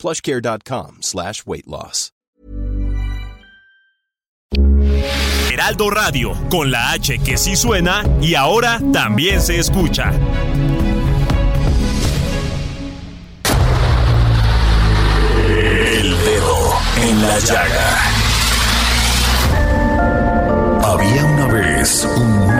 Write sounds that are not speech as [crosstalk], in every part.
plushcare.com slash weight loss. Heraldo Radio, con la H que sí suena y ahora también se escucha. El dedo en la llaga. Había una vez un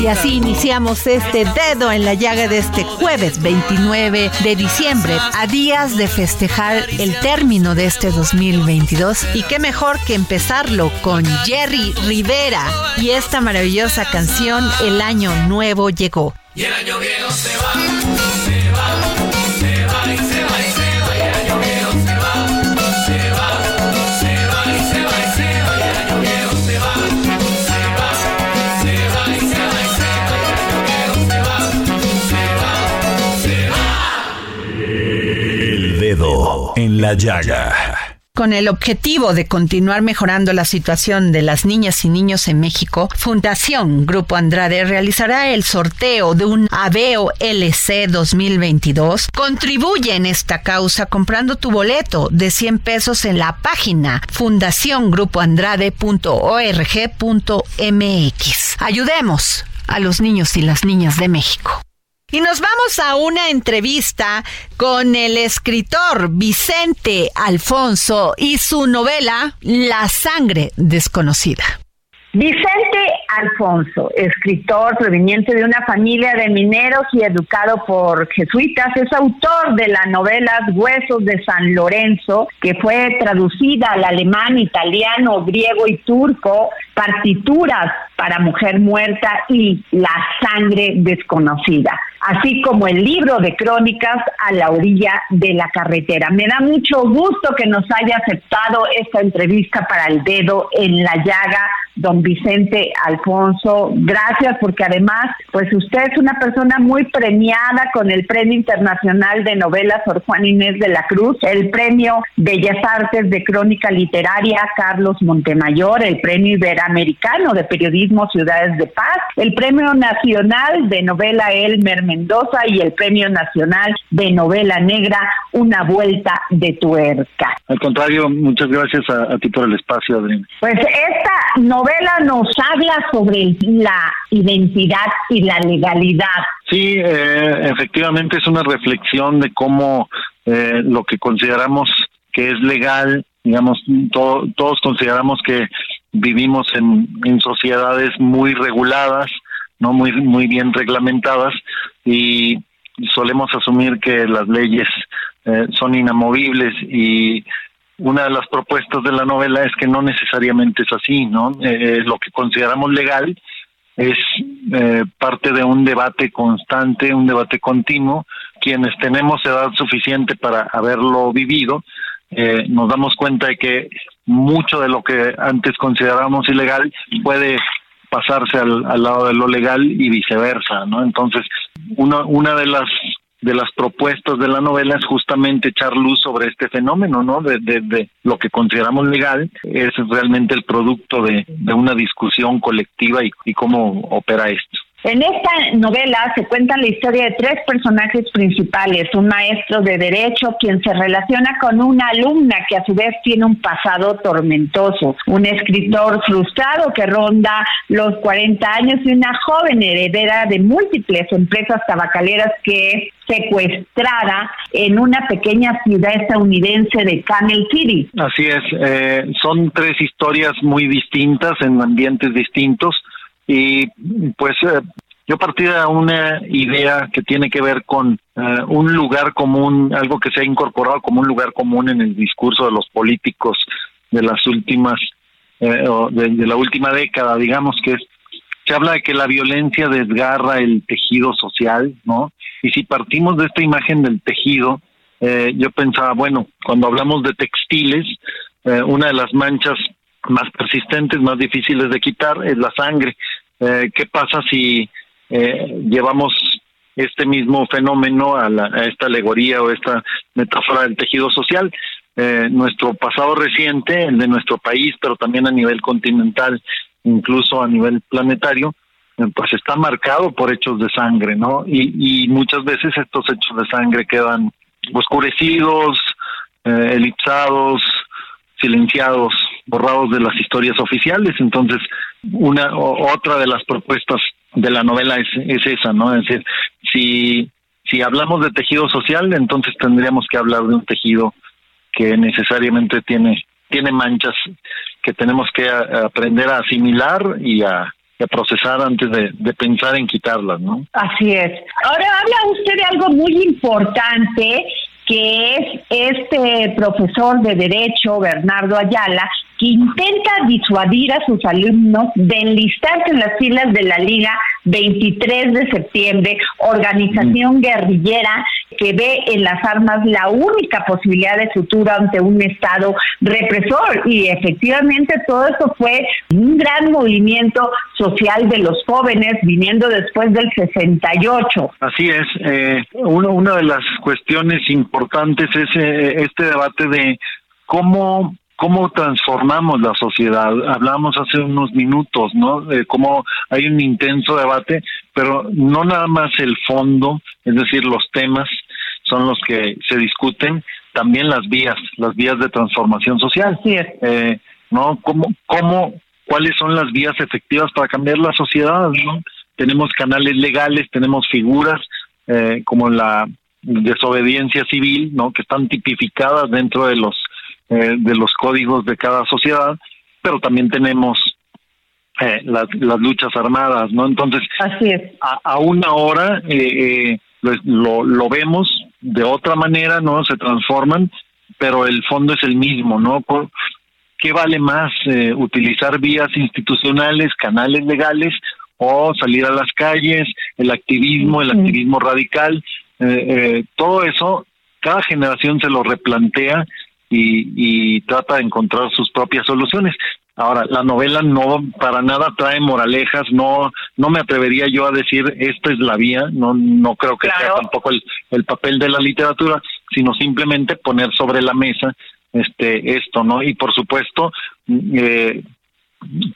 Y así iniciamos este dedo en la llaga de este jueves 29 de diciembre, a días de festejar el término de este 2022. Y qué mejor que empezarlo con Jerry Rivera y esta maravillosa canción El año nuevo llegó. Y el año viejo se va, la Llaga. Con el objetivo de continuar mejorando la situación de las niñas y niños en México, Fundación Grupo Andrade realizará el sorteo de un Aveo LC 2022. Contribuye en esta causa comprando tu boleto de 100 pesos en la página fundaciongrupoandrade.org.mx. Ayudemos a los niños y las niñas de México. Y nos vamos a una entrevista con el escritor Vicente Alfonso y su novela La sangre desconocida. Vicente Alfonso, escritor proveniente de una familia de mineros y educado por jesuitas, es autor de las novelas Huesos de San Lorenzo, que fue traducida al alemán, italiano, griego y turco, partituras para mujer muerta y La sangre desconocida, así como el libro de crónicas a la orilla de la carretera. Me da mucho gusto que nos haya aceptado esta entrevista para el dedo en la llaga, don Vicente Alfonso. Gracias porque además, pues usted es una persona muy premiada con el Premio Internacional de Novelas Sor Juan Inés de la Cruz, el Premio Bellas Artes de Crónica Literaria Carlos Montemayor, el Premio Iberoamericano de Periodismo Ciudades de Paz, el Premio Nacional de Novela Elmer Mendoza y el Premio Nacional de Novela Negra Una Vuelta de Tuerca. Al contrario, muchas gracias a, a ti por el espacio, Adriana. Pues esta novela nos habla sobre la identidad y la legalidad. Sí, eh, efectivamente es una reflexión de cómo eh, lo que consideramos que es legal, digamos, to- todos consideramos que vivimos en, en sociedades muy reguladas, no muy muy bien reglamentadas y solemos asumir que las leyes eh, son inamovibles y una de las propuestas de la novela es que no necesariamente es así, ¿no? Eh, lo que consideramos legal es eh, parte de un debate constante, un debate continuo. Quienes tenemos edad suficiente para haberlo vivido, eh, nos damos cuenta de que mucho de lo que antes considerábamos ilegal puede pasarse al, al lado de lo legal y viceversa, ¿no? Entonces, una, una de las de las propuestas de la novela es justamente echar luz sobre este fenómeno, ¿no? De, lo que consideramos legal es realmente el producto de, una discusión colectiva y cómo opera esto. En esta novela se cuenta la historia de tres personajes principales, un maestro de derecho quien se relaciona con una alumna que a su vez tiene un pasado tormentoso, un escritor frustrado que ronda los 40 años y una joven heredera de múltiples empresas tabacaleras que es secuestrada en una pequeña ciudad estadounidense de Camel City. Así es, eh, son tres historias muy distintas en ambientes distintos y pues eh, yo partí de una idea que tiene que ver con eh, un lugar común, algo que se ha incorporado como un lugar común en el discurso de los políticos de las últimas, eh, o de, de la última década, digamos que es, se habla de que la violencia desgarra el tejido social, ¿no? Y si partimos de esta imagen del tejido, eh, yo pensaba, bueno, cuando hablamos de textiles, eh, una de las manchas más persistentes, más difíciles de quitar es la sangre. Eh, ¿Qué pasa si eh, llevamos este mismo fenómeno a, la- a esta alegoría o esta metáfora del tejido social? Eh, nuestro pasado reciente, el de nuestro país, pero también a nivel continental, incluso a nivel planetario, eh, pues está marcado por hechos de sangre, ¿no? Y, muchas veces estos hechos de sangre quedan oscurecidos, eh, elipsados, silenciados, borrados de las historias oficiales. Entonces, una otra de las propuestas de la novela es, es esa, ¿no? Es decir, si si hablamos de tejido social, entonces tendríamos que hablar de un tejido que necesariamente tiene tiene manchas que tenemos que aprender a asimilar y a, a procesar antes de, de pensar en quitarlas, ¿no? Así es. Ahora habla usted de algo muy importante que es este profesor de Derecho, Bernardo Ayala, que intenta disuadir a sus alumnos de enlistarse en las filas de la Liga 23 de septiembre, organización guerrillera que ve en las armas la única posibilidad de futuro ante un Estado represor. Y efectivamente todo eso fue un gran movimiento social de los jóvenes viniendo después del 68. Así es. Eh, uno- una de las cuestiones importantes es eh, este debate de cómo cómo transformamos la sociedad. Hablamos hace unos minutos, ¿no? De cómo hay un intenso debate, pero no nada más el fondo, es decir, los temas son los que se discuten, también las vías, las vías de transformación social. Eh, ¿No? ¿Cómo, cómo, cuáles son las vías efectivas para cambiar la sociedad, ¿no? Tenemos canales legales, tenemos figuras eh, como la desobediencia civil, ¿no? Que están tipificadas dentro de los eh, de los códigos de cada sociedad, pero también tenemos eh, las, las luchas armadas, ¿no? Entonces, Así es. a, aún ahora eh, eh, pues, lo, lo vemos de otra manera, ¿no? Se transforman, pero el fondo es el mismo, ¿no? Por- ¿Qué vale más? eh, ¿Utilizar vías institucionales, canales legales o salir a las calles, el activismo, el activismo radical? eh, eh, todo eso, cada generación se lo replantea y, y trata de encontrar sus propias soluciones. Ahora, la novela no para nada trae moralejas, no no me atrevería yo a decir esta es la vía, no no creo que sea tampoco el, el papel de la literatura, sino simplemente poner sobre la mesa este esto, ¿no? Y por supuesto, mm, eh,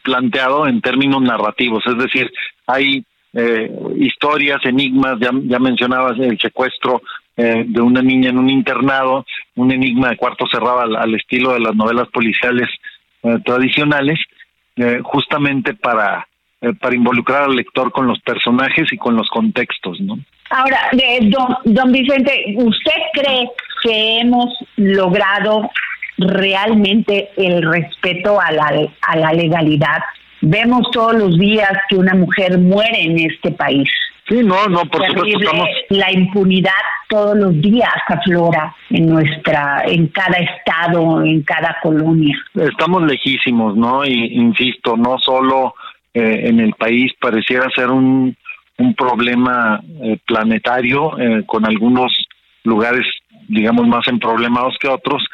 planteado en términos narrativos, es decir, hay eh, historias, enigmas, ya, ya mencionabas el secuestro eh, de una niña en un internado, un enigma de cuarto cerrado al, estilo de las novelas policiales eh, tradicionales, eh, justamente para, eh, para involucrar al lector con los personajes y con los contextos, ¿no? Ahora, don, don Vicente, ¿usted cree que hemos logrado realmente el respeto a la, a la legalidad? Vemos todos los días que una mujer muere en este país. Sí, no, no, por supuesto estamos La impunidad todos los días aflora en nuestra, en cada estado, en cada colonia. estamos lejísimos, ¿no? Y insisto, no solo eh, en el país pareciera ser un, un problema eh, planetario eh, con algunos lugares, digamos, más emproblemados que otros,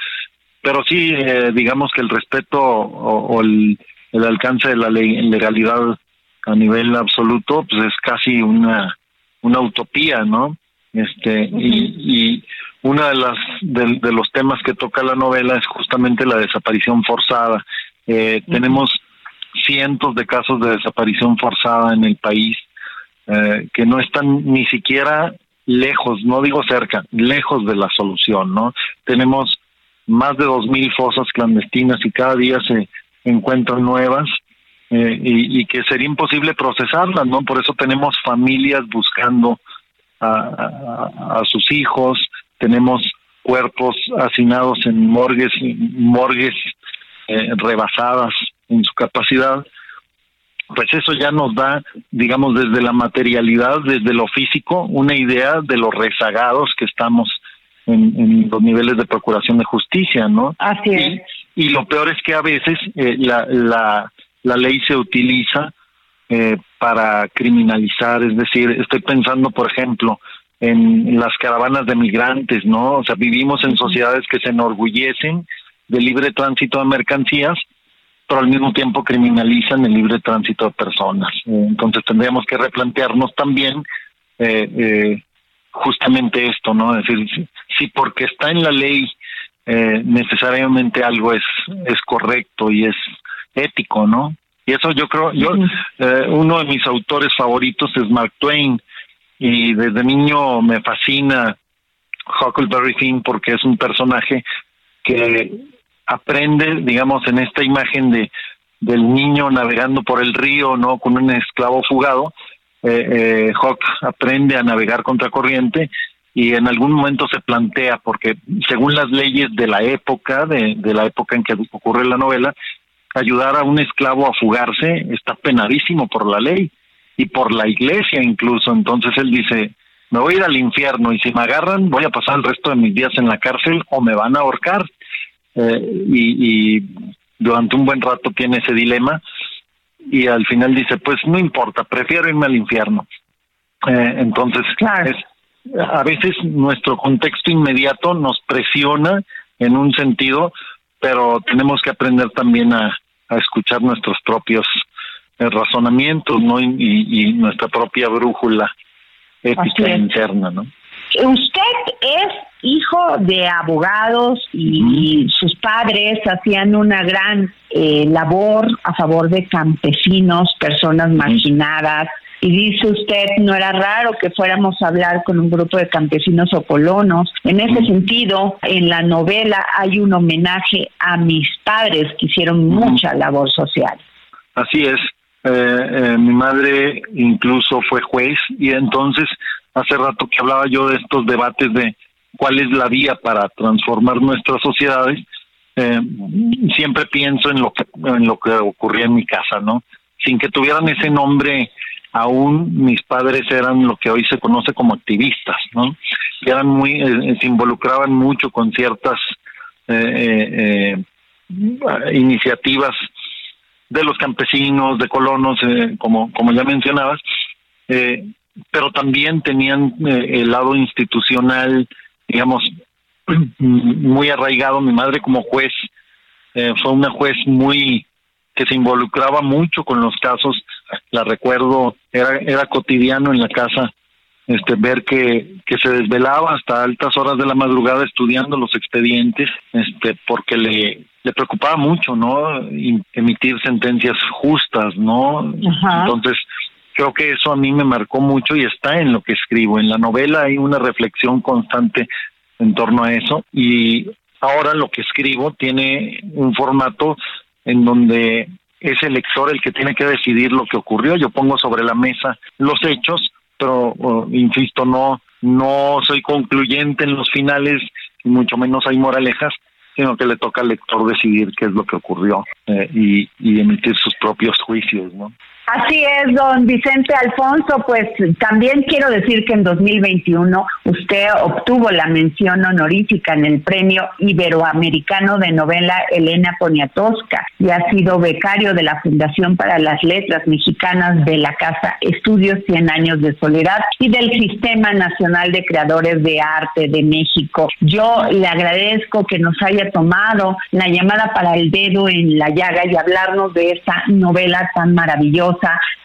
pero sí, eh, digamos que el respeto o, o el, el alcance de la ley- legalidad a nivel absoluto, pues es casi una una utopía, ¿no? Este y, y una de las de, de los temas que toca la novela es justamente la desaparición forzada. Eh, Tenemos cientos de casos de desaparición forzada en el país eh, que no están ni siquiera lejos, no digo cerca, lejos de la solución, ¿no? Tenemos más de dos mil fosas clandestinas y cada día se encuentran nuevas eh, y, y, que sería imposible procesarlas, ¿no? Por eso tenemos familias buscando a, a, a sus hijos, tenemos cuerpos hacinados en morgues, morgues eh, rebasadas en su capacidad, pues eso ya nos da, digamos, desde la materialidad, desde lo físico, una idea de los rezagados que estamos en, en los niveles de procuración de justicia, ¿no? Así es. Y, y lo peor es que a veces eh, la, la, la ley se utiliza eh, para criminalizar, es decir, estoy pensando, por ejemplo, en las caravanas de migrantes, ¿no? O sea, vivimos en sociedades que se enorgullecen del libre tránsito de mercancías, pero al mismo tiempo criminalizan el libre tránsito de personas. Entonces tendríamos que replantearnos también eh, eh, justamente esto, ¿no? Es decir, si, si porque está en la ley eh, necesariamente algo es es correcto y es ético, ¿no? Y eso yo creo, yo eh, uno de mis autores favoritos es Mark Twain y desde niño me fascina Huckleberry Finn porque es un personaje que aprende, digamos, en esta imagen de del niño navegando por el río, no, con un esclavo fugado, eh, eh, Hawk aprende a navegar contra corriente y en algún momento se plantea, porque según las leyes de la época, de, de la época en que ocurre la novela, ayudar a un esclavo a fugarse está penadísimo por la ley y por la iglesia incluso. Entonces él dice, me voy a ir al infierno y si me agarran voy a pasar el resto de mis días en la cárcel o me van a ahorcar. Eh, y, y durante un buen rato tiene ese dilema y al final dice, pues no importa, prefiero irme al infierno. Eh, entonces, Claro. es, a veces nuestro contexto inmediato nos presiona en un sentido, pero tenemos que aprender también a, a escuchar nuestros propios eh, razonamientos, ¿no? Y, y- y nuestra propia brújula ética interna, ¿no? Usted es hijo de abogados y sus padres hacían una gran eh, labor a favor de campesinos, personas marginadas. Y dice usted, no era raro que fuéramos a hablar con un grupo de campesinos o colonos. En ese sentido, en la novela hay un homenaje a mis padres que hicieron mucha labor social. Así es. Eh, eh, mi madre incluso fue juez y entonces hace rato que hablaba yo de estos debates de cuál es la vía para transformar nuestras sociedades, eh, siempre pienso en lo que en lo que ocurría en mi casa, ¿no? Sin que tuvieran ese nombre aún mis padres eran lo que hoy se conoce como activistas, ¿no? Y eran muy eh, se involucraban mucho con ciertas eh, eh, eh, iniciativas de los campesinos, de colonos, eh, como, como ya mencionabas, eh, pero también tenían eh, el lado institucional, digamos, [clears throat] muy arraigado. Mi madre como juez eh, fue una juez muy que se involucraba mucho con los casos. La recuerdo, era, era cotidiano en la casa este ver que, que se desvelaba hasta altas horas de la madrugada estudiando los expedientes, este, porque le, le preocupaba mucho, ¿no? Y emitir sentencias justas, ¿no? Entonces, creo que eso a mí me marcó mucho y está en lo que escribo. En la novela hay una reflexión constante en torno a eso y ahora lo que escribo tiene un formato en donde es el lector el que tiene que decidir lo que ocurrió. Yo pongo sobre la mesa los hechos, pero insisto, no no soy concluyente en los finales, y mucho menos hay moralejas, sino que le toca al lector decidir qué es lo que ocurrió eh, y, y emitir sus propios juicios, ¿no? Así es, don Vicente Alfonso, pues también quiero decir que en 2021 usted obtuvo la mención honorífica en el Premio Iberoamericano de Novela Elena Poniatowska y ha sido becario de la Fundación para las Letras Mexicanas de la Casa Estudios 100 Años de Soledad y del Sistema Nacional de Creadores de Arte de México. Yo le agradezco que nos haya tomado la llamada para el dedo en la llaga y hablarnos de esta novela tan maravillosa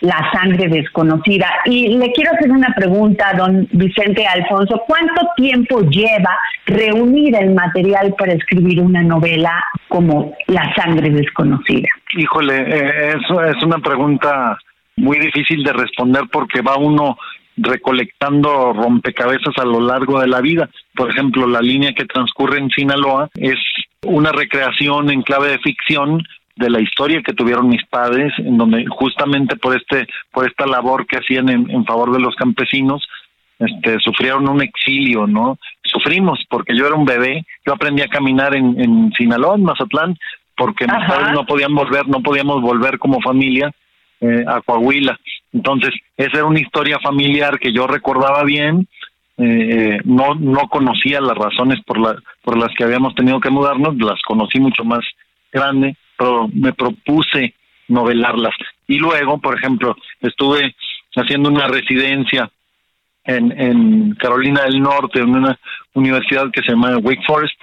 la sangre desconocida. Y le quiero hacer una pregunta, don Vicente Alfonso. ¿Cuánto tiempo lleva reunir el material para escribir una novela como La sangre desconocida? Híjole, eh, eso es una pregunta muy difícil de responder porque va uno recolectando rompecabezas a lo largo de la vida. Por ejemplo, la línea que transcurre en Sinaloa es una recreación en clave de ficción de la historia que tuvieron mis padres, en donde justamente por este, por esta labor que hacían en, en favor de los campesinos, este, sufrieron un exilio, ¿no? Sufrimos porque yo era un bebé, yo aprendí a caminar en, en Sinaloa, en Mazatlán, porque mis padres no podían volver, no podíamos volver como familia eh, a Coahuila. Entonces, esa era una historia familiar que yo recordaba bien, eh, no no conocía las razones por la por las que habíamos tenido que mudarnos, las conocí mucho más grande, pero me propuse novelarlas. Y luego, por ejemplo, estuve haciendo una residencia en, en Carolina del Norte, en una universidad que se llama Wake Forest.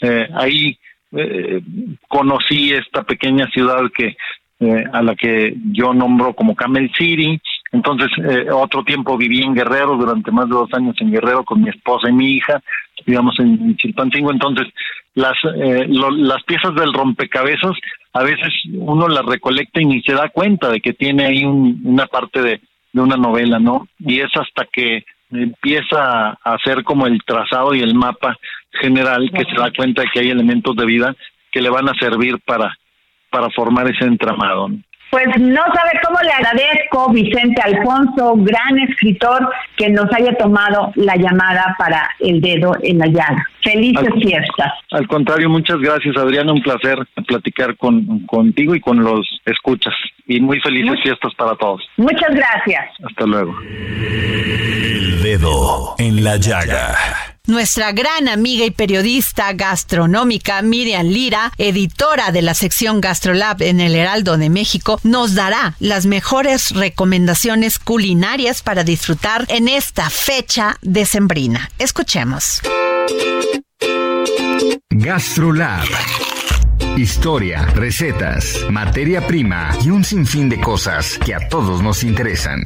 Eh, ahí eh, conocí esta pequeña ciudad que eh, a la que yo nombro como Camel City. Entonces, eh, otro tiempo viví en Guerrero, durante más de dos años en Guerrero con mi esposa y mi hija, digamos en Chilpancingo. Entonces, las, eh, lo- las piezas del rompecabezas, a veces uno las recolecta y ni se da cuenta de que tiene ahí un- una parte de, de una novela, ¿no? Y es hasta que empieza a hacer como el trazado y el mapa general que se da cuenta de que hay elementos de vida que le van a servir para, para formar ese entramado. ¿no? Pues no sabe cómo le agradezco, Vicente Alfonso, gran escritor, que nos haya tomado la llamada para el dedo en la llaga. Felices Al- fiestas. Al contrario, muchas gracias, Adriana. Un placer platicar con, contigo y con los escuchas. Y muy felices fiestas para todos. Muchas gracias. Hasta luego. El dedo en la llaga. Nuestra gran amiga y periodista gastronómica Miriam Lira, editora de la sección GastroLab en el Heraldo de México, nos dará las mejores recomendaciones culinarias para disfrutar en esta fecha decembrina. Escuchemos. GastroLab. Historia, recetas, materia prima y un sinfín de cosas que a todos nos interesan.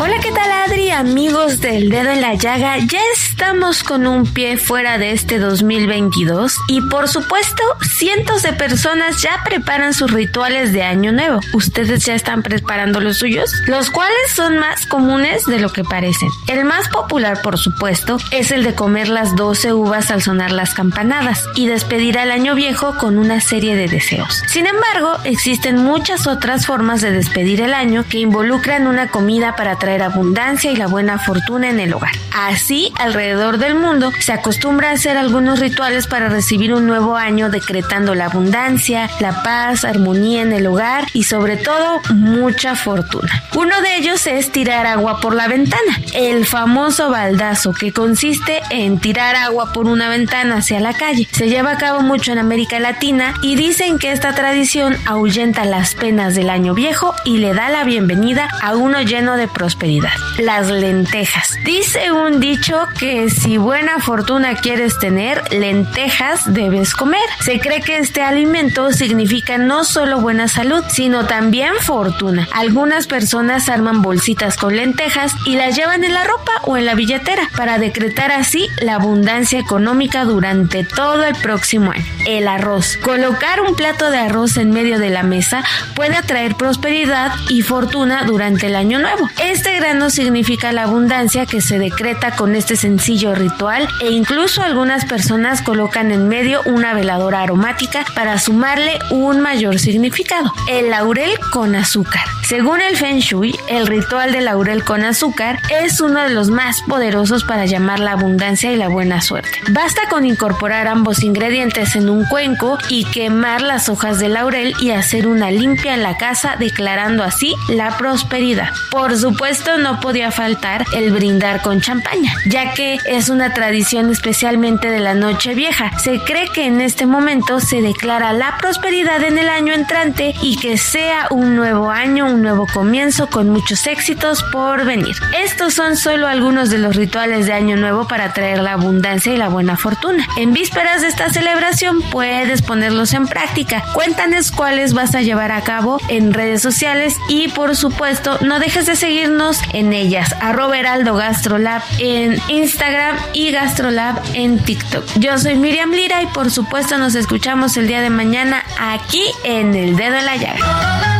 Hola, ¿qué tal Adri? Amigos del dedo en la llaga, ya estamos con un pie fuera de este 2022 y por supuesto cientos de personas ya preparan sus rituales de año nuevo. ¿Ustedes ya están preparando los suyos? Los cuales son más comunes de lo que parecen. El más popular, por supuesto, es el de comer las 12 uvas al sonar las campanadas y despedir al año viejo con una serie de deseos. Sin embargo, existen muchas otras formas de despedir el año que involucran una comida para traer abundancia y la buena fortuna en el hogar. Así, alrededor del mundo se acostumbra a hacer algunos rituales para recibir un nuevo año decretando la abundancia, la paz, armonía en el hogar y sobre todo mucha fortuna. Uno de ellos es tirar agua por la ventana, el famoso baldazo que consiste en tirar agua por una ventana hacia la calle. Se lleva a cabo mucho en América Latina y dicen que esta tradición ahuyenta las penas del año viejo y le da la bienvenida a uno lleno de prosperidad. Las lentejas. Dice un dicho que si buena fortuna quieres tener, lentejas debes comer. Se cree que este alimento significa no solo buena salud, sino también fortuna. Algunas personas arman bolsitas con lentejas y las llevan en la ropa o en la billetera para decretar así la abundancia económica durante todo el próximo año. El arroz. Colocar un plato de arroz en medio de la mesa puede atraer prosperidad y fortuna durante el año nuevo. Este grano significa la abundancia que se decreta con este sencillo ritual e incluso algunas personas colocan en medio una veladora aromática para sumarle un mayor significado. El laurel con azúcar. Según el Feng Shui, el ritual del laurel con azúcar es uno de los más poderosos para llamar la abundancia y la buena suerte. Basta con incorporar ambos ingredientes en un cuenco y quemar las hojas de laurel y hacer una limpia en la casa declarando así la prosperidad. Por supuesto no podía faltar el brindar con champaña, ya que es una tradición especialmente de la noche vieja. Se cree que en este momento se declara la prosperidad en el año entrante y que sea un nuevo año, un nuevo comienzo con muchos éxitos por venir. Estos son solo algunos de los rituales de año nuevo para traer la abundancia y la buena fortuna. En vísperas de esta celebración puedes en práctica. Cuéntanos cuáles vas a llevar a cabo en redes sociales y por supuesto no dejes de seguirnos en ellas. Arroba Heraldo Gastrolab en Instagram y Gastrolab en TikTok. Yo soy Miriam Lira y por supuesto nos escuchamos el día de mañana aquí en El Dedo en la Llaga.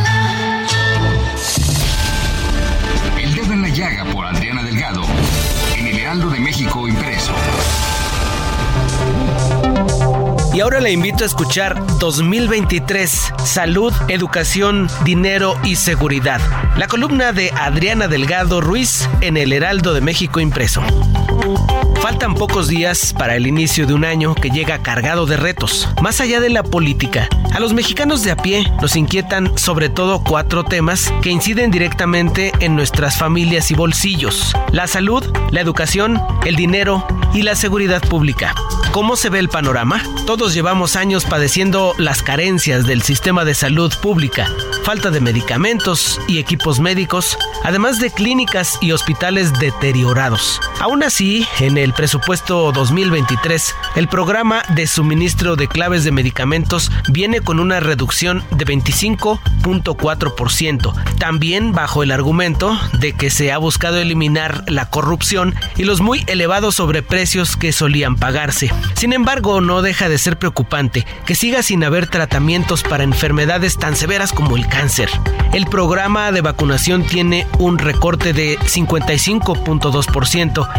Y ahora le invito a escuchar 2023, Salud, Educación, Dinero y Seguridad. La columna de Adriana Delgado Ruiz en el Heraldo de México impreso. Faltan pocos días para el inicio de un año que llega cargado de retos. Más allá de la política, a los mexicanos de a pie nos inquietan sobre todo cuatro temas que inciden directamente en nuestras familias y bolsillos. La salud, la educación, el dinero y la seguridad pública. ¿Cómo se ve el panorama? Todos llevamos años padeciendo las carencias del sistema de salud pública, falta de medicamentos y equipos médicos, además de clínicas y hospitales deteriorados. Aún así, en el presupuesto 2023, el programa de suministro de claves de medicamentos viene con una reducción de 25.4%, también bajo el argumento de que se ha buscado eliminar la corrupción y los muy elevados sobreprecios que solían pagarse. Sin embargo, no deja de ser preocupante que siga sin haber tratamientos para enfermedades tan severas como el cáncer. El programa de vacunación tiene un recorte de 55.2%,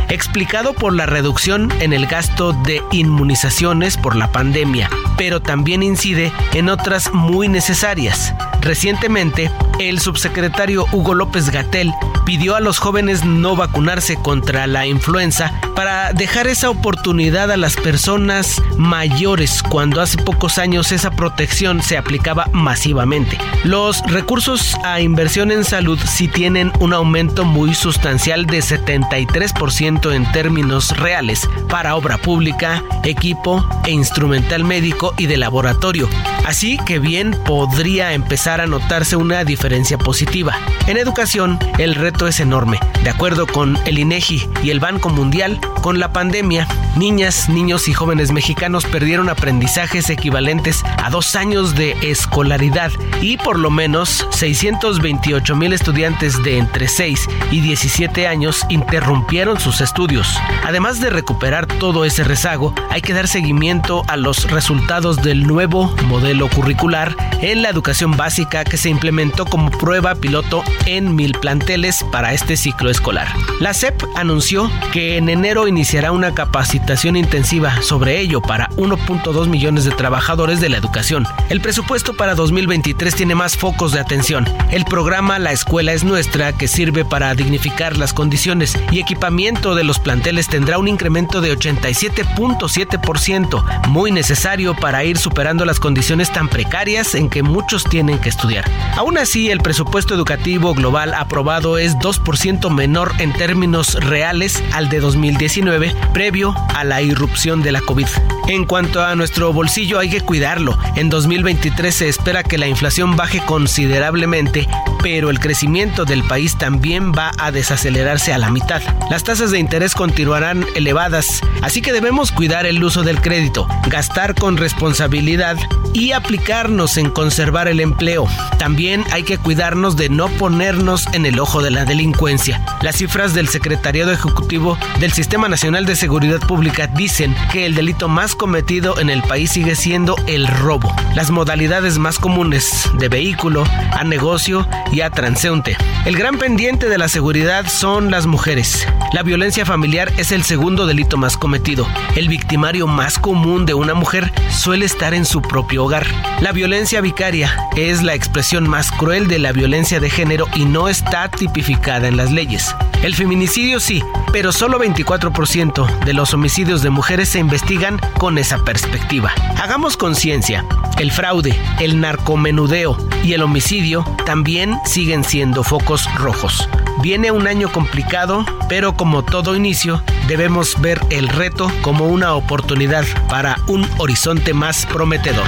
por la reducción en el gasto de inmunizaciones por la pandemia, pero también incide en otras muy necesarias. Recientemente, el subsecretario Hugo López Gatel pidió a los jóvenes no vacunarse contra la influenza para dejar esa oportunidad a las personas mayores cuando hace pocos años esa protección se aplicaba masivamente. Los recursos a inversión en salud sí tienen un aumento muy sustancial de 73% en términos reales para obra pública, equipo e instrumental médico y de laboratorio. Así que bien podría empezar a notarse una diferencia positiva. En educación, el reto es enorme. De acuerdo con el INEGI y el Banco Mundial, con la pandemia, niñas, niños y jóvenes mexicanos perdieron aprendizajes equivalentes a dos años de escolaridad y por lo menos 628 mil estudiantes de entre 6 y 17 años interrumpieron sus estudios. Además de recuperar todo ese rezago, hay que dar seguimiento a los resultados del nuevo modelo curricular en la educación básica que se implementó como prueba piloto en mil planteles para este ciclo escolar. La SEP anunció que en enero iniciará una capacitación intensiva sobre ello para 1.2 millones de trabajadores de la educación. El presupuesto para 2023 tiene más focos de atención. El programa La Escuela es Nuestra, que sirve para dignificar las condiciones y equipamiento de los planteles, tendrá un incremento de 87.7%, muy necesario para ir superando las condiciones tan precarias en que muchos tienen que estudiar. Aún así, el presupuesto educativo global aprobado es 2% menor en términos reales al de 2019, previo a la irrupción de la COVID. En cuanto a nuestro bolsillo, hay que cuidarlo. En 2023 se espera que la inflación baje considerablemente, pero el crecimiento del país también va a desacelerarse a la mitad. Las tasas de interés continuarán elevadas, así que debemos cuidar el uso del crédito, gastar con responsabilidad y aplicarnos en conservar el empleo. También hay que cuidarnos de no ponernos en el ojo de la delincuencia. Las cifras del Secretariado Ejecutivo del Sistema Nacional de Seguridad Pública dicen que el delito más cometido en el país sigue siendo el robo. Las modalidades más comunes de vehículo, a negocio y a transeúnte. El gran pendiente de la seguridad son las mujeres. La violencia familiar es el segundo delito más cometido. El victimario más común de una mujer suele estar en su propio hogar. La violencia vicaria es la expresión más cruel de la violencia de género y no está tipificada en las leyes. El feminicidio sí, pero solo 24% de los homicidios de mujeres se investigan con esa perspectiva. Hagamos conciencia, el fraude, el narcomenudeo y el homicidio también siguen siendo focos rojos. Viene un año complicado, pero como todo inicio, debemos ver el reto como una oportunidad para un horizonte más prometedor.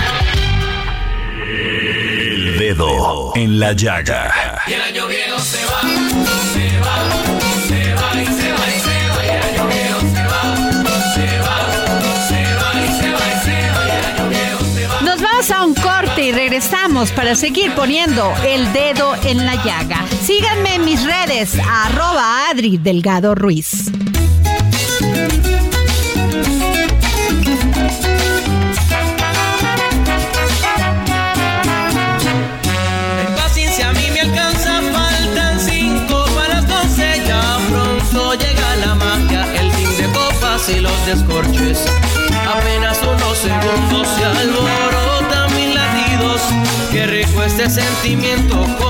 El dedo en la llaga. Y el año viejo se va, se va, a un corte y regresamos para seguir poniendo el dedo en la llaga. Síganme en mis redes, arroba Adri Delgado Ruiz. En paciencia rico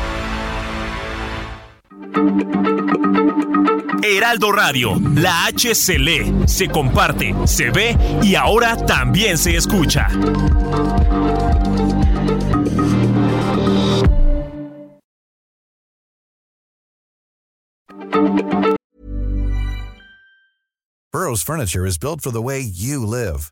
Heraldo Radio, la H se lee, se comparte, se ve y ahora también se escucha. Burrow's furniture is built for the way you live.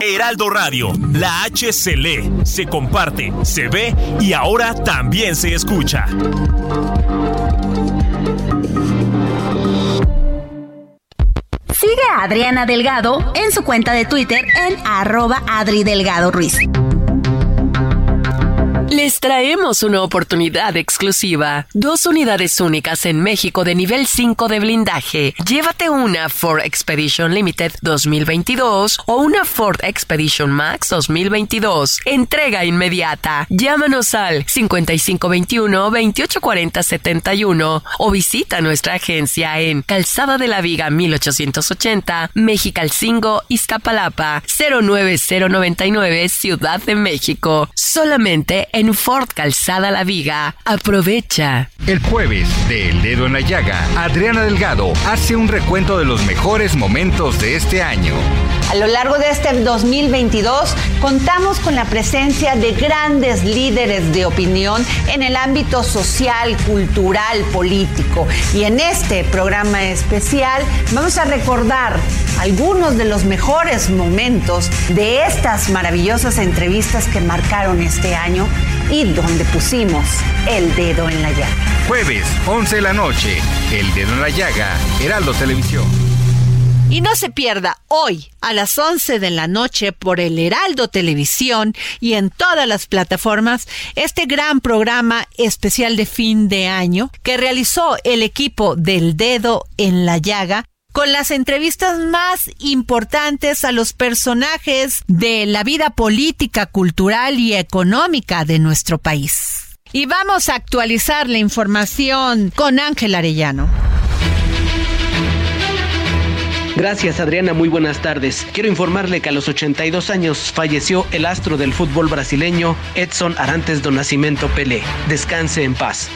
Heraldo Radio, la H se lee, se comparte, se ve y ahora también se escucha. Sigue a Adriana Delgado en su cuenta de Twitter en arroba Adri Delgado Ruiz. Les traemos una oportunidad exclusiva. Dos unidades únicas en México de nivel 5 de blindaje. Llévate una Ford Expedition Limited 2022 o una Ford Expedition Max 2022. Entrega inmediata. Llámanos al 5521 2840 71 o visita nuestra agencia en Calzada de la Viga 1880, Mexicalcingo, Iztapalapa 09099 Ciudad de México. Solamente en Ford Calzada La Viga. Aprovecha. El jueves de El Dedo en la Llaga, Adriana Delgado hace un recuento de los mejores momentos de este año. A lo largo de este 2022 contamos con la presencia de grandes líderes de opinión en el ámbito social, cultural, político. Y en este programa especial vamos a recordar algunos de los mejores momentos de estas maravillosas entrevistas que marcaron este año y donde pusimos el dedo en la llaga. Jueves, 11 de la noche, El Dedo en la Llaga, Heraldo Televisión. Y no se pierda hoy a las 11 de la noche por el Heraldo Televisión y en todas las plataformas este gran programa especial de fin de año que realizó el equipo del Dedo en la Llaga con las entrevistas más importantes a los personajes de la vida política, cultural y económica de nuestro país. Y vamos a actualizar la información con Ángel Arellano. Gracias Adriana, muy buenas tardes. Quiero informarle que a los 82 años falleció el astro del fútbol brasileño Edson Arantes do Nascimento Pelé. Descanse en paz.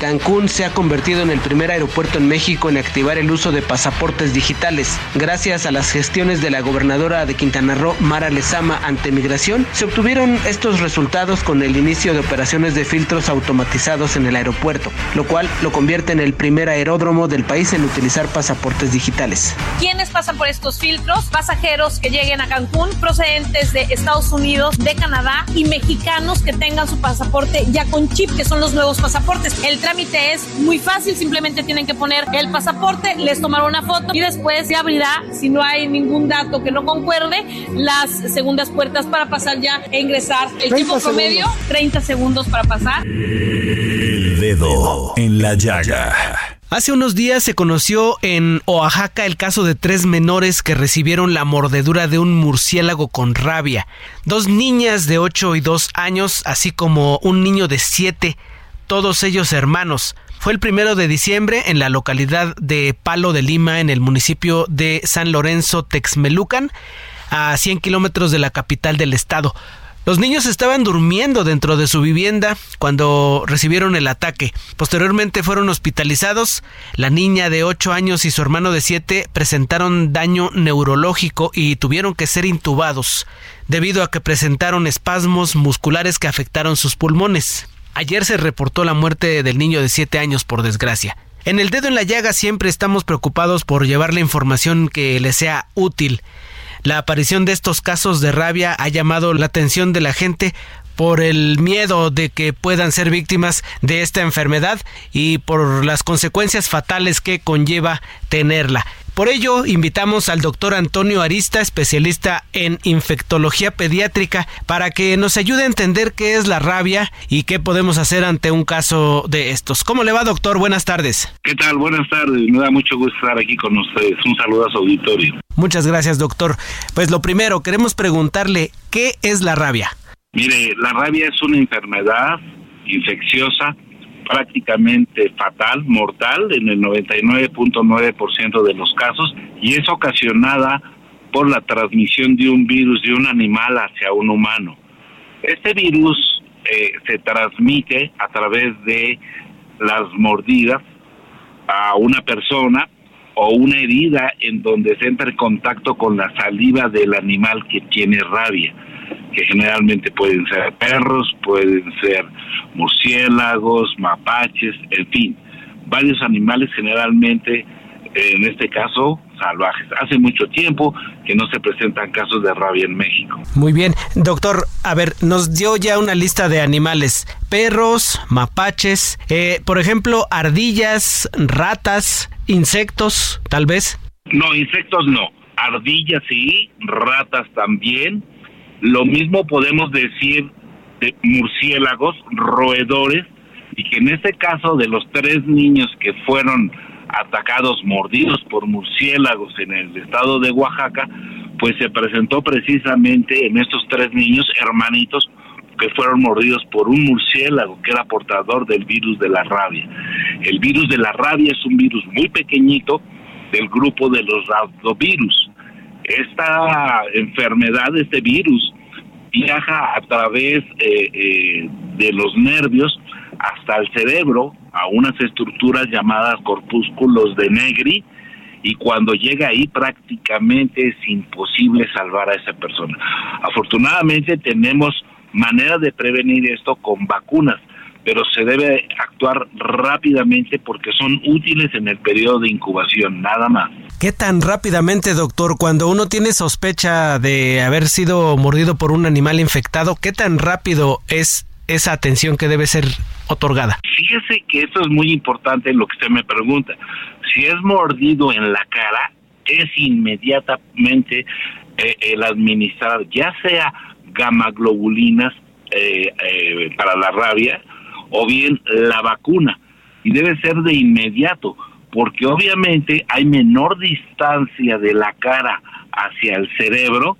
Cancún se ha convertido en el primer aeropuerto en México en activar el uso de pasaportes digitales. Gracias a las gestiones de la gobernadora de Quintana Roo, Mara Lezama, ante migración, se obtuvieron estos resultados con el inicio de operaciones de filtros automatizados en el aeropuerto, lo cual lo convierte en el primer aeródromo del país en utilizar pasaportes digitales. ¿Quiénes pasan por estos filtros? Pasajeros que lleguen a Cancún procedentes de Estados Unidos, de Canadá y mexicanos que tengan su pasaporte ya con chip, que son los nuevos pasaportes. El trámite es muy fácil, simplemente tienen que poner el pasaporte, les tomarán una foto y después se abrirá, si no hay ningún dato que no concuerde, las segundas puertas para pasar ya e ingresar. El 30 tiempo promedio, 30 segundos para pasar. El dedo en la llaga. Hace unos días se conoció en Oaxaca el caso de tres menores que recibieron la mordedura de un murciélago con rabia. Dos niñas de 8 y 2 años, así como un niño de 7, todos ellos hermanos. Fue el primero de diciembre en la localidad de Palo de Lima, en el municipio de San Lorenzo Texmelucan, a 100 kilómetros de la capital del estado. Los niños estaban durmiendo dentro de su vivienda cuando recibieron el ataque. Posteriormente fueron hospitalizados. La niña de 8 años y su hermano de 7 presentaron daño neurológico y tuvieron que ser intubados debido a que presentaron espasmos musculares que afectaron sus pulmones. Ayer se reportó la muerte del niño de 7 años por desgracia. En el dedo en la llaga siempre estamos preocupados por llevar la información que le sea útil. La aparición de estos casos de rabia ha llamado la atención de la gente por el miedo de que puedan ser víctimas de esta enfermedad y por las consecuencias fatales que conlleva tenerla. Por ello, invitamos al doctor Antonio Arista, especialista en infectología pediátrica, para que nos ayude a entender qué es la rabia y qué podemos hacer ante un caso de estos. ¿Cómo le va, doctor? Buenas tardes. ¿Qué tal? Buenas tardes. Me da mucho gusto estar aquí con ustedes. Un saludo a su auditorio. Muchas gracias, doctor. Pues lo primero, queremos preguntarle, ¿qué es la rabia? Mire, la rabia es una enfermedad infecciosa prácticamente fatal, mortal, en el 99.9% de los casos, y es ocasionada por la transmisión de un virus de un animal hacia un humano. Este virus eh, se transmite a través de las mordidas a una persona o una herida en donde se entra en contacto con la saliva del animal que tiene rabia que generalmente pueden ser perros, pueden ser murciélagos, mapaches, en fin, varios animales generalmente, en este caso, salvajes. Hace mucho tiempo que no se presentan casos de rabia en México. Muy bien, doctor, a ver, nos dio ya una lista de animales, perros, mapaches, eh, por ejemplo, ardillas, ratas, insectos, tal vez. No, insectos no, ardillas sí, ratas también, lo mismo podemos decir de murciélagos, roedores, y que en este caso de los tres niños que fueron atacados, mordidos por murciélagos en el estado de Oaxaca, pues se presentó precisamente en estos tres niños hermanitos que fueron mordidos por un murciélago que era portador del virus de la rabia. El virus de la rabia es un virus muy pequeñito del grupo de los rhabdovirus esta enfermedad, este virus, viaja a través eh, eh, de los nervios hasta el cerebro, a unas estructuras llamadas corpúsculos de Negri, y cuando llega ahí prácticamente es imposible salvar a esa persona. Afortunadamente tenemos manera de prevenir esto con vacunas pero se debe actuar rápidamente porque son útiles en el periodo de incubación, nada más. ¿Qué tan rápidamente, doctor, cuando uno tiene sospecha de haber sido mordido por un animal infectado, qué tan rápido es esa atención que debe ser otorgada? Fíjese que esto es muy importante lo que usted me pregunta. Si es mordido en la cara, es inmediatamente eh, el administrar ya sea gamma globulinas eh, eh, para la rabia o bien la vacuna. Y debe ser de inmediato, porque obviamente hay menor distancia de la cara hacia el cerebro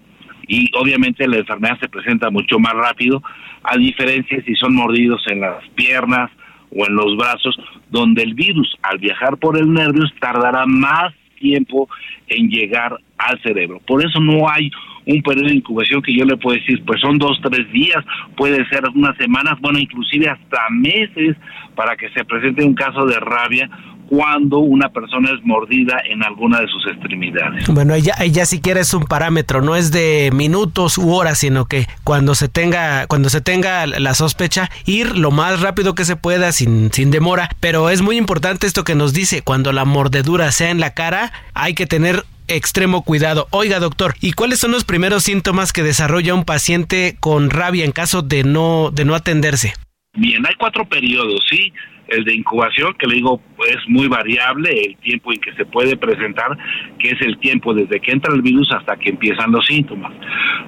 y obviamente la enfermedad se presenta mucho más rápido, a diferencia si son mordidos en las piernas o en los brazos, donde el virus al viajar por el nervio tardará más tiempo en llegar al cerebro. Por eso no hay un periodo de incubación que yo le puedo decir, pues son dos, tres días, puede ser unas semanas, bueno, inclusive hasta meses para que se presente un caso de rabia cuando una persona es mordida en alguna de sus extremidades. Bueno, ella, ella siquiera es un parámetro, no es de minutos u horas, sino que cuando se tenga, cuando se tenga la sospecha, ir lo más rápido que se pueda, sin, sin demora. Pero es muy importante esto que nos dice, cuando la mordedura sea en la cara, hay que tener extremo cuidado. Oiga, doctor, ¿y cuáles son los primeros síntomas que desarrolla un paciente con rabia en caso de no, de no atenderse? Bien, hay cuatro periodos, ¿sí? El de incubación, que le digo, es muy variable, el tiempo en que se puede presentar, que es el tiempo desde que entra el virus hasta que empiezan los síntomas.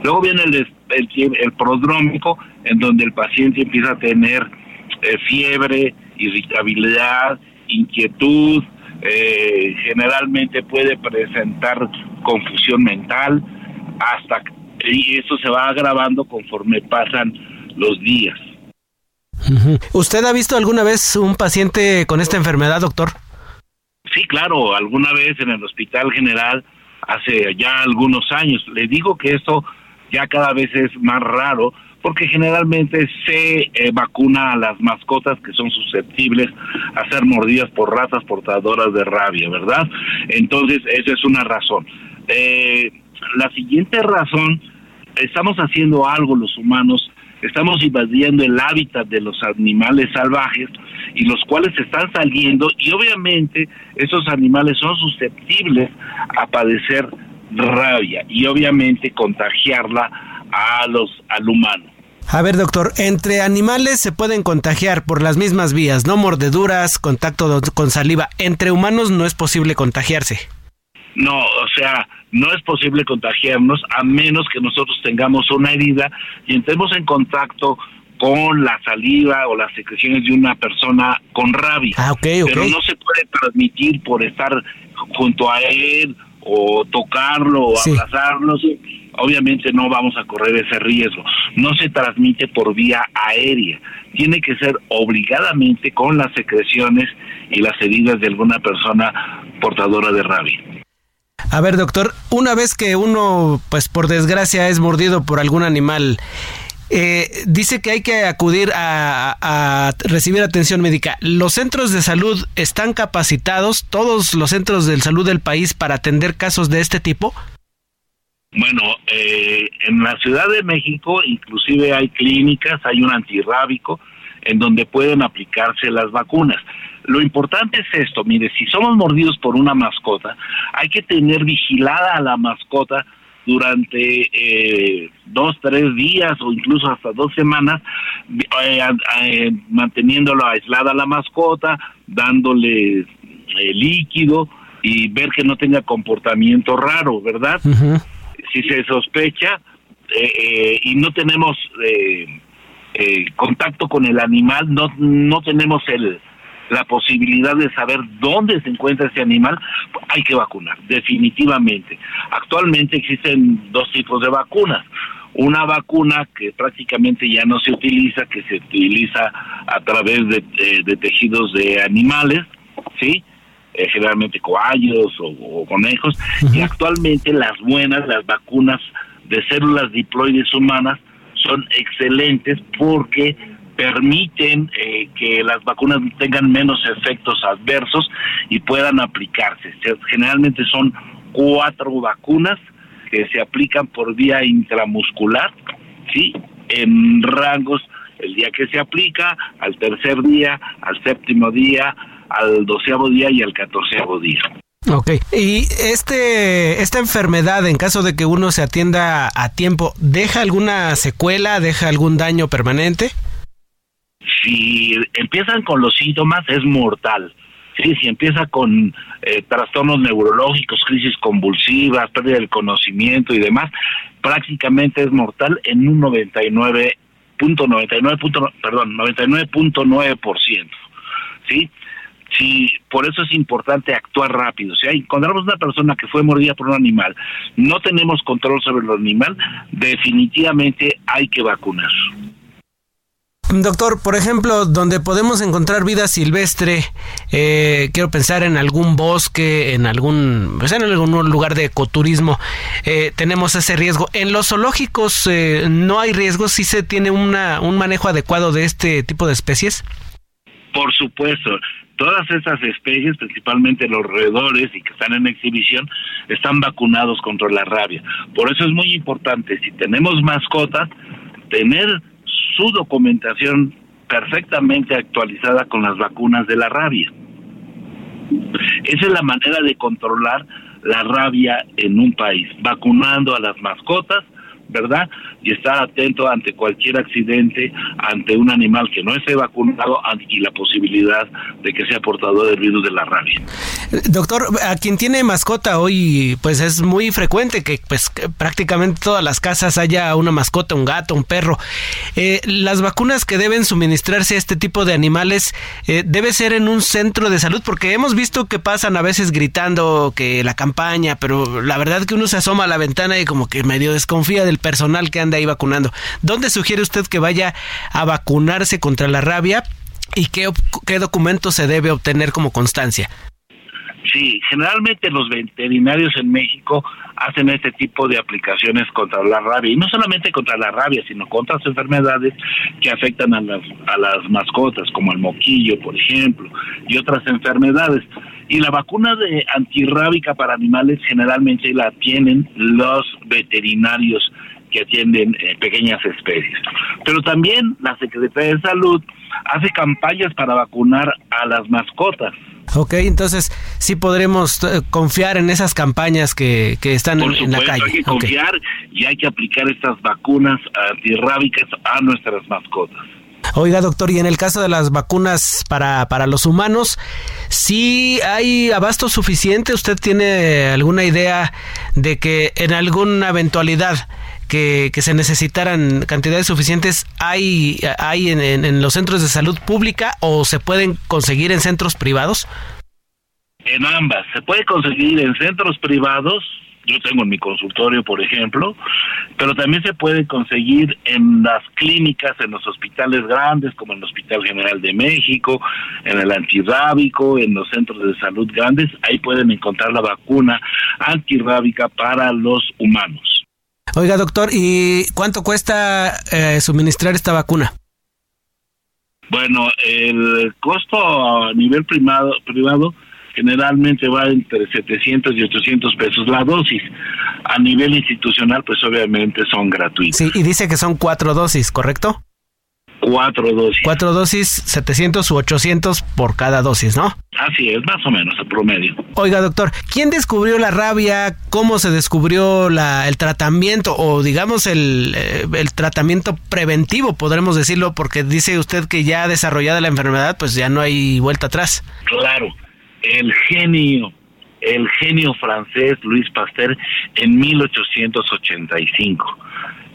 Luego viene el, el, el prodrómico, en donde el paciente empieza a tener eh, fiebre, irritabilidad, inquietud, eh, generalmente puede presentar confusión mental hasta y eso se va agravando conforme pasan los días. ¿Usted ha visto alguna vez un paciente con esta enfermedad, doctor? Sí, claro, alguna vez en el Hospital General hace ya algunos años. Le digo que esto ya cada vez es más raro porque generalmente se eh, vacuna a las mascotas que son susceptibles a ser mordidas por ratas portadoras de rabia, ¿verdad? Entonces, esa es una razón. Eh, la siguiente razón, estamos haciendo algo los humanos, estamos invadiendo el hábitat de los animales salvajes y los cuales están saliendo y obviamente esos animales son susceptibles a padecer rabia y obviamente contagiarla a los al humano. A ver, doctor, entre animales se pueden contagiar por las mismas vías, no mordeduras, contacto con saliva. Entre humanos no es posible contagiarse. No, o sea, no es posible contagiarnos a menos que nosotros tengamos una herida y entremos en contacto con la saliva o las secreciones de una persona con rabia. Ah, Pero no se puede transmitir por estar junto a él o tocarlo o Sí. abrazarlo. Obviamente no vamos a correr ese riesgo. No se transmite por vía aérea. Tiene que ser obligadamente con las secreciones y las heridas de alguna persona portadora de rabia. A ver, doctor, una vez que uno, pues por desgracia, es mordido por algún animal, eh, dice que hay que acudir a, a recibir atención médica. ¿Los centros de salud están capacitados, todos los centros de salud del país, para atender casos de este tipo? Bueno, eh, en la Ciudad de México inclusive hay clínicas, hay un antirrábico en donde pueden aplicarse las vacunas. Lo importante es esto, mire, si somos mordidos por una mascota, hay que tener vigilada a la mascota durante eh, dos, tres días o incluso hasta dos semanas, eh, eh, manteniéndolo aislada la mascota, dándole eh, líquido y ver que no tenga comportamiento raro, ¿verdad? Si se sospecha eh, eh, y no tenemos eh, eh, contacto con el animal, no, no tenemos el, la posibilidad de saber dónde se encuentra ese animal, hay que vacunar, definitivamente. Actualmente existen dos tipos de vacunas. Una vacuna que prácticamente ya no se utiliza, que se utiliza a través de, de tejidos de animales, ¿sí? Eh, generalmente coayos o, o conejos, y actualmente las buenas, las vacunas de células diploides humanas son excelentes porque permiten eh, que las vacunas tengan menos efectos adversos y puedan aplicarse. Se- Generalmente son cuatro vacunas que se aplican por vía intramuscular, ¿sí? En rangos, el día que se aplica, al tercer día, al séptimo día, al doceavo día y al catorceavo día. Ok. Y este, esta enfermedad, en caso de que uno se atienda a tiempo, ¿deja alguna secuela, deja algún daño permanente? Si empiezan con los síntomas, es mortal. Sí, si empieza con eh, trastornos neurológicos, crisis convulsivas, pérdida del conocimiento y demás, prácticamente es mortal en un 99.99, punto- perdón, 99.9%. ¿Sí? Sí, por eso es importante actuar rápido. Si hay, encontramos una persona que fue mordida por un animal, no tenemos control sobre el animal, definitivamente hay que vacunar. Doctor, por ejemplo, donde podemos encontrar vida silvestre, eh, quiero pensar en algún bosque, en algún, pues en algún lugar de ecoturismo, eh, tenemos ese riesgo. En los zoológicos eh, no hay riesgo, si se tiene una, un manejo adecuado de este tipo de especies. Por supuesto, todas esas especies, principalmente los roedores y que están en exhibición, están vacunados contra la rabia. Por eso es muy importante, si tenemos mascotas, tener su documentación perfectamente actualizada con las vacunas de la rabia. Esa es la manera de controlar la rabia en un país, vacunando a las mascotas, ¿verdad? Y estar atento ante cualquier accidente, ante un animal que no esté vacunado y la posibilidad de que sea portador del virus de la rabia. Doctor, a quien tiene mascota hoy, pues es muy frecuente que pues prácticamente todas las casas haya una mascota, un gato, un perro. Eh, las vacunas que deben suministrarse a este tipo de animales eh, debe ser en un centro de salud, porque hemos visto que pasan a veces gritando que la campaña, pero la verdad que uno se asoma a la ventana y como que medio desconfía del personal que anda ahí vacunando. ¿Dónde sugiere usted que vaya a vacunarse contra la rabia y qué, qué documento se debe obtener como constancia? Sí, generalmente los veterinarios en México hacen este tipo de aplicaciones contra la rabia, y no solamente contra la rabia, sino contra las enfermedades que afectan a las, a las mascotas, como el moquillo, por ejemplo, y otras enfermedades. Y la vacuna de antirrábica para animales generalmente la tienen los veterinarios que atienden eh, pequeñas especies. Pero también la Secretaría de Salud hace campañas para vacunar a las mascotas. Ok, entonces sí podremos eh, confiar en esas campañas que, que están Por en, en la calle. hay que confiar y hay que aplicar estas vacunas antirrábicas a nuestras mascotas. Oiga, doctor, y en el caso de las vacunas para, para los humanos, ¿sí hay abasto suficiente? ¿Usted tiene alguna idea de que en alguna eventualidad que, se necesitaran cantidades suficientes hay, hay en- en los centros de salud pública o se pueden conseguir en centros privados? En ambas, se puede conseguir en centros privados, yo tengo en mi consultorio, por ejemplo, pero también se puede conseguir en las clínicas, en los hospitales grandes, como en el Hospital General de México, en el antirrábico, en los centros de salud grandes, ahí pueden encontrar la vacuna antirrábica para los humanos. Oiga, doctor, ¿y cuánto cuesta eh, suministrar esta vacuna? Bueno, el costo a nivel primado, privado generalmente va entre 700 y 800 pesos la dosis. A nivel institucional, pues obviamente son gratuitos. Sí, y dice que son cuatro dosis, ¿correcto? Cuatro dosis. Cuatro dosis, 700 u 800 por cada dosis, ¿no? Así es, más o menos, el promedio. Oiga, doctor, ¿quién descubrió la rabia? ¿Cómo se descubrió la, el tratamiento o digamos el, eh, el tratamiento preventivo, podremos decirlo? Porque dice usted que ya desarrollada la enfermedad, pues ya no hay vuelta atrás. Claro, el genio, el genio francés Luis Pasteur en 1885.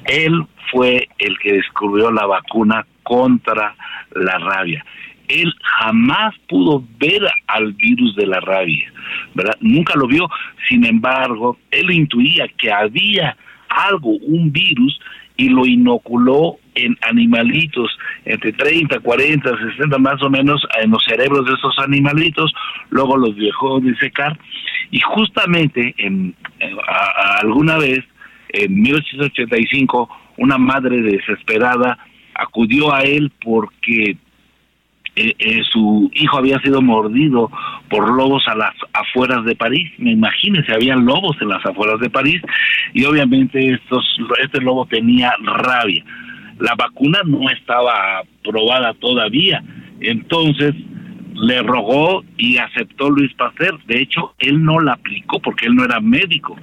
Él fue el que descubrió la vacuna contra la rabia. Él jamás pudo ver al virus de la rabia, ¿verdad? Nunca lo vio, sin embargo, él intuía que había algo, un virus, y lo inoculó en animalitos, entre 30, 40, 60 más o menos, en los cerebros de esos animalitos, luego los dejó disecar, y justamente en, a- alguna vez, en 1885, una madre desesperada acudió a él porque eh, eh, su hijo había sido mordido por lobos a las afueras de París. Me imagínense, habían lobos en las afueras de París y obviamente estos, este lobo tenía rabia. La vacuna no estaba aprobada todavía, entonces le rogó y aceptó Luis Pasteur. De hecho, él no la aplicó porque él no era médico,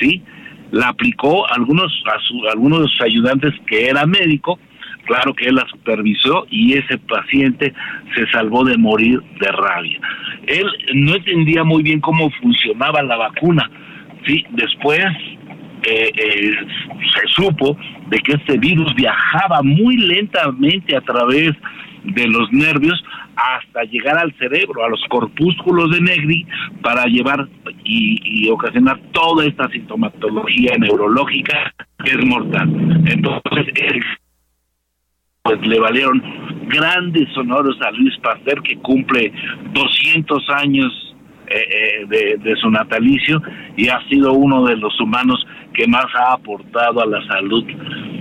¿sí? La aplicó a algunos, a su, algunos de sus ayudantes que era médico, claro que él la supervisó y ese paciente se salvó de morir de rabia. Él no entendía muy bien cómo funcionaba la vacuna, ¿sí? Después eh, eh, se supo de que este virus viajaba muy lentamente a través de los nervios hasta llegar al cerebro, a los corpúsculos de Negri, para llevar y, y ocasionar toda esta sintomatología neurológica que es mortal. Entonces, pues le valieron grandes honores a Luis Pasteur, que cumple 200 años eh, eh, de, de su natalicio y ha sido uno de los humanos que más ha aportado a la salud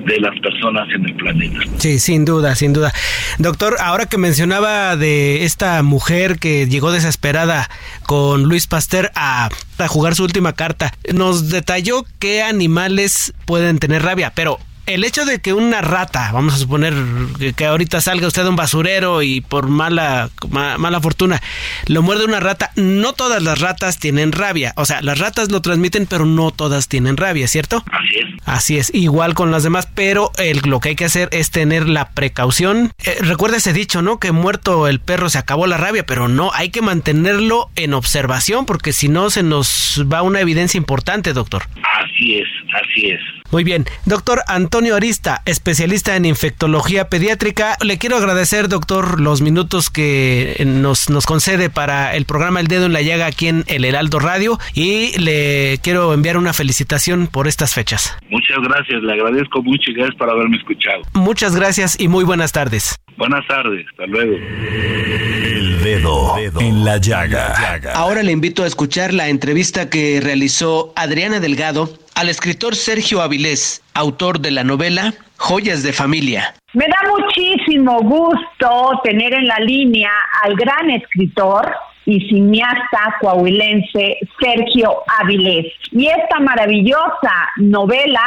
de las personas en el planeta. Sí, sin duda, sin duda. Doctor, ahora que mencionaba de esta mujer que llegó desesperada con Luis Pasteur a, a jugar su última carta, nos detalló qué animales pueden tener rabia, pero el hecho de que una rata, vamos a suponer que, que ahorita salga usted a un basurero y por mala, ma- mala fortuna lo muerde una rata, no todas las ratas tienen rabia. O sea, las ratas lo transmiten, pero no todas tienen rabia, ¿cierto? Así es. Así es, igual con las demás, pero el- lo que hay que hacer es tener la precaución. Eh, recuerda ese dicho, ¿no? Que muerto el perro se acabó la rabia, pero no, hay que mantenerlo en observación porque si no se nos va una evidencia importante, doctor. Así es, así es. Muy bien, doctor Antonio Arista, especialista en infectología pediátrica, le quiero agradecer, doctor, los minutos que nos, nos concede para el programa El Dedo en la Llaga aquí en El Heraldo Radio y le quiero enviar una felicitación por estas fechas. Muchas gracias, le agradezco mucho y gracias por haberme escuchado. Muchas gracias y muy buenas tardes. Buenas tardes, hasta luego. El dedo en la llaga. Ahora le invito a escuchar la entrevista que realizó Adriana Delgado al escritor Sergio Avilés, autor de la novela Joyas de Familia. Me da muchísimo gusto tener en la línea al gran escritor y cineasta coahuilense Sergio Avilés. Y esta maravillosa novela,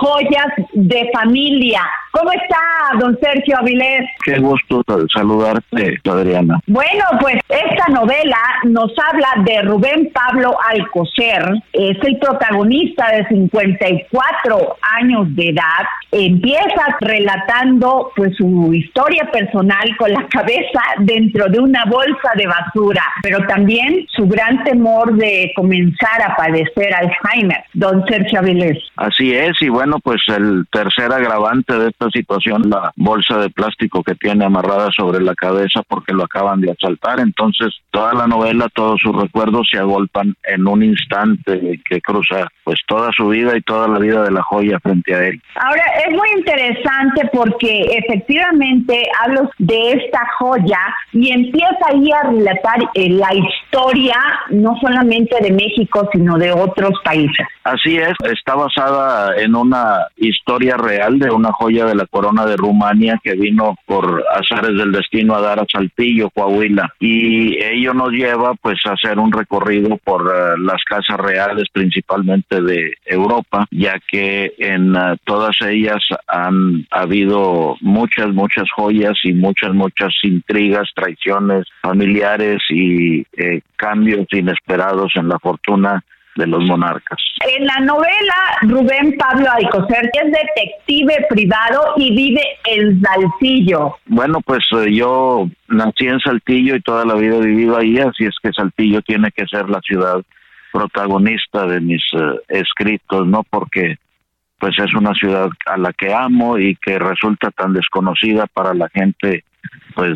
Joyas de Familia. ¿Cómo está, don Sergio Avilés? Qué gusto saludarte, Adriana. Bueno, pues esta novela nos habla de Rubén Pablo Alcocer. Es el protagonista de 54 años de edad. Empieza relatando pues su historia personal con la cabeza dentro de una bolsa de basura, pero también su gran temor de comenzar a padecer Alzheimer. Don Sergio Avilés. Así es, y bueno, pues el tercer agravante de esta situación, la bolsa de plástico que tiene amarrada sobre la cabeza porque lo acaban de asaltar. Entonces, toda la novela, todos sus recuerdos se agolpan en un instante que cruza pues toda su vida y toda la vida de la joya frente a él. Ahora, es muy interesante porque efectivamente hablo de esta joya y empieza ahí a relatar eh, la historia no solamente de México, sino de otros países. Así es, está basada en una historia real de una joya de la corona de Rumania que vino por azares del destino a dar a Saltillo, Coahuila. Y ello nos lleva pues a hacer un recorrido por eh, las casas reales principalmente de Europa, ya que en uh, todas ellas han habido muchas, muchas joyas y muchas, muchas intrigas, traiciones familiares y eh, cambios inesperados en la fortuna de los monarcas. En la novela, Rubén Pablo Alcocer es detective privado y vive en Saltillo. Bueno, pues eh, yo nací en Saltillo y toda la vida he vivido ahí, así es que Saltillo tiene que ser la ciudad protagonista de mis uh, escritos, ¿no? Porque pues es una ciudad a la que amo y que resulta tan desconocida para la gente pues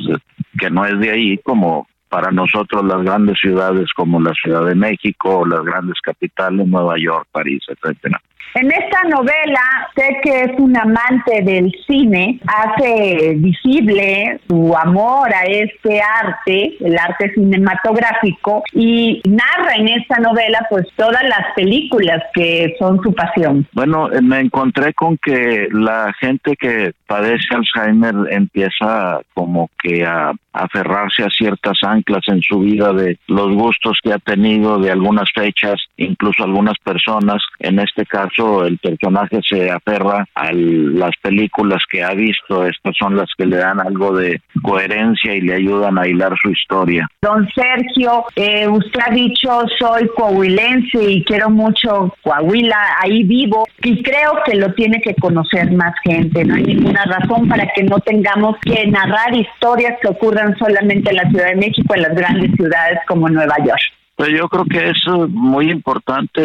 que no es de ahí como para nosotros las grandes ciudades como la Ciudad de México, las grandes capitales, Nueva York, París, etcétera. En esta novela, sé que es un amante del cine, hace visible su amor a este arte, el arte cinematográfico, y narra en esta novela pues todas las películas que son su pasión. Bueno, me encontré con que la gente que padece Alzheimer empieza como que a aferrarse a ciertas anclas en su vida de los gustos que ha tenido, de algunas fechas, incluso algunas personas. En este caso, el personaje se aferra a las películas que ha visto. Estas son las que le dan algo de coherencia y le ayudan a hilar su historia. Don Sergio, eh, usted ha dicho soy coahuilense y quiero mucho Coahuila, ahí vivo y creo que lo tiene que conocer más gente. No hay ninguna razón para que no tengamos que narrar historias que ocurran solamente en la Ciudad de México, en las grandes ciudades como Nueva York. Pues yo creo que es eh, muy importante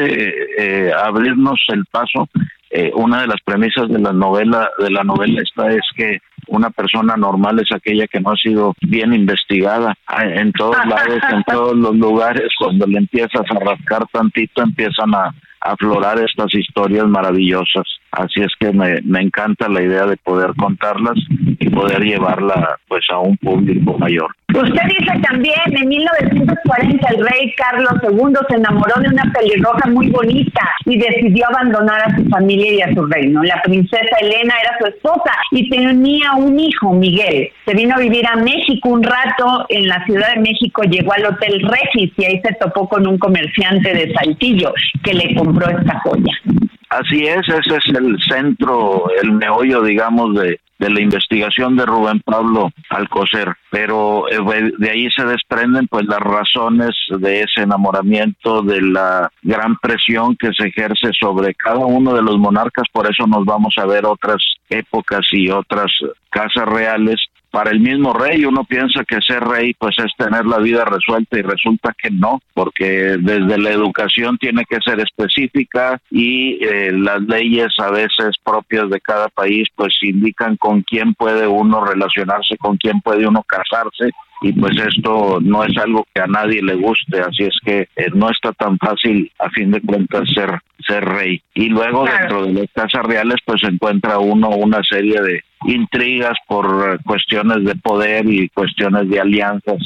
eh, abrirnos el paso. Eh, una de las premisas de la novela de la novela esta es que una persona normal es aquella que no ha sido bien investigada Ah, en todos [laughs] lados, en todos los lugares. Cuando le empiezas a rascar tantito, empiezan a aflorar estas historias maravillosas. Así es que me, me encanta la idea de poder contarlas y poder llevarla pues a un público mayor. Usted dice también, en 1940 el rey Carlos II se enamoró de una pelirroja muy bonita y decidió abandonar a su familia y a su reino. La princesa Elena era su esposa y tenía un hijo, Miguel. Se vino a vivir a México un rato, en la Ciudad de México llegó al Hotel Regis y ahí se topó con un comerciante de Saltillo que le compró esta joya. Así es, ese es el centro, el meollo, digamos, de, de la investigación de Rubén Pablo Alcocer, pero eh, de ahí se desprenden pues las razones de ese enamoramiento, de la gran presión que se ejerce sobre cada uno de los monarcas, por eso nos vamos a ver otras épocas y otras casas reales para el mismo rey uno piensa que ser rey pues es tener la vida resuelta y resulta que no, porque desde la educación tiene que ser específica y eh, las leyes a veces propias de cada país pues indican con quién puede uno relacionarse, con quién puede uno casarse y pues esto no es algo que a nadie le guste, así es que eh, no está tan fácil a fin de cuentas ser ser rey. Y luego dentro de las casas reales pues encuentra uno una serie de intrigas por eh, cuestiones de poder y cuestiones de alianzas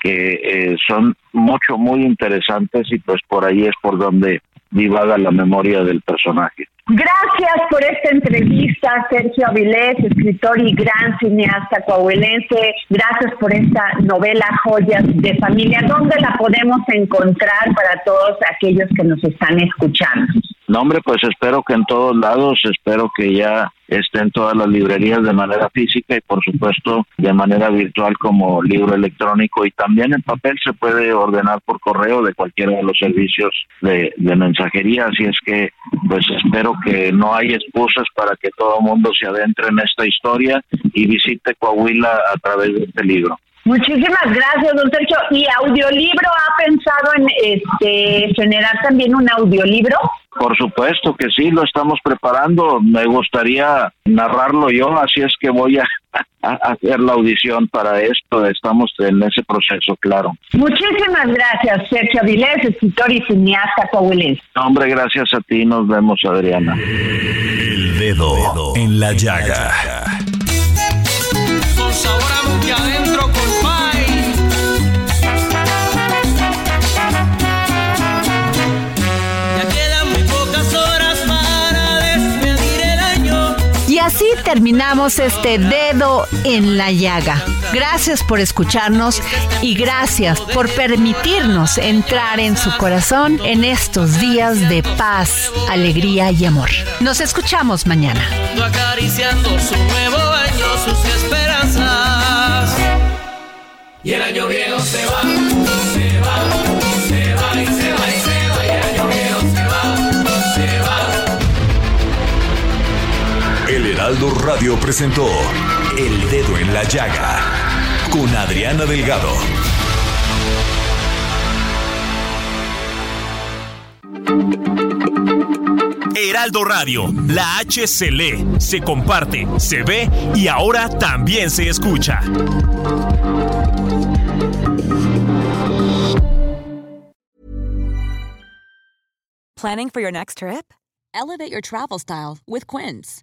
que eh, son mucho, muy interesantes y pues por ahí es por donde divaga la memoria del personaje. Gracias por esta entrevista, Sergio Avilés, escritor y gran cineasta coahuilense. Gracias por esta novela Joyas de Familia. ¿Dónde la podemos encontrar para todos aquellos que nos están escuchando? No, hombre, pues espero que en todos lados, espero que ya esté en todas las librerías de manera física y por supuesto de manera virtual como libro electrónico y también en papel se puede ordenar por correo de cualquiera de los servicios de, de mensajería, así es que pues espero que no hay excusas para que todo el mundo se adentre en esta historia y visite Coahuila a través de este libro. Muchísimas gracias, don Sergio. ¿Y audiolibro ha pensado en este generar también un audiolibro? Por supuesto que sí, lo estamos preparando. Me gustaría narrarlo yo, así es que voy a, a hacer la audición para esto. Estamos en ese proceso, claro. Muchísimas gracias, Sergio Avilés, escritor y cineasta coahuilense. Hombre, gracias a ti. Nos vemos, Adriana. El dedo en la llaga. Con sabor a terminamos este dedo en la llaga. Gracias por escucharnos y gracias por permitirnos entrar en su corazón en estos días de paz, alegría y amor. Nos escuchamos mañana. acariciando su nuevo año, sus esperanzas. Y el año viejo se va, Heraldo Radio presentó El Dedo en la Llaga con Adriana Delgado. Heraldo Radio, la H se lee, se comparte, se ve y ahora también se escucha. Planning for your next trip? Elevate your travel style with Quince.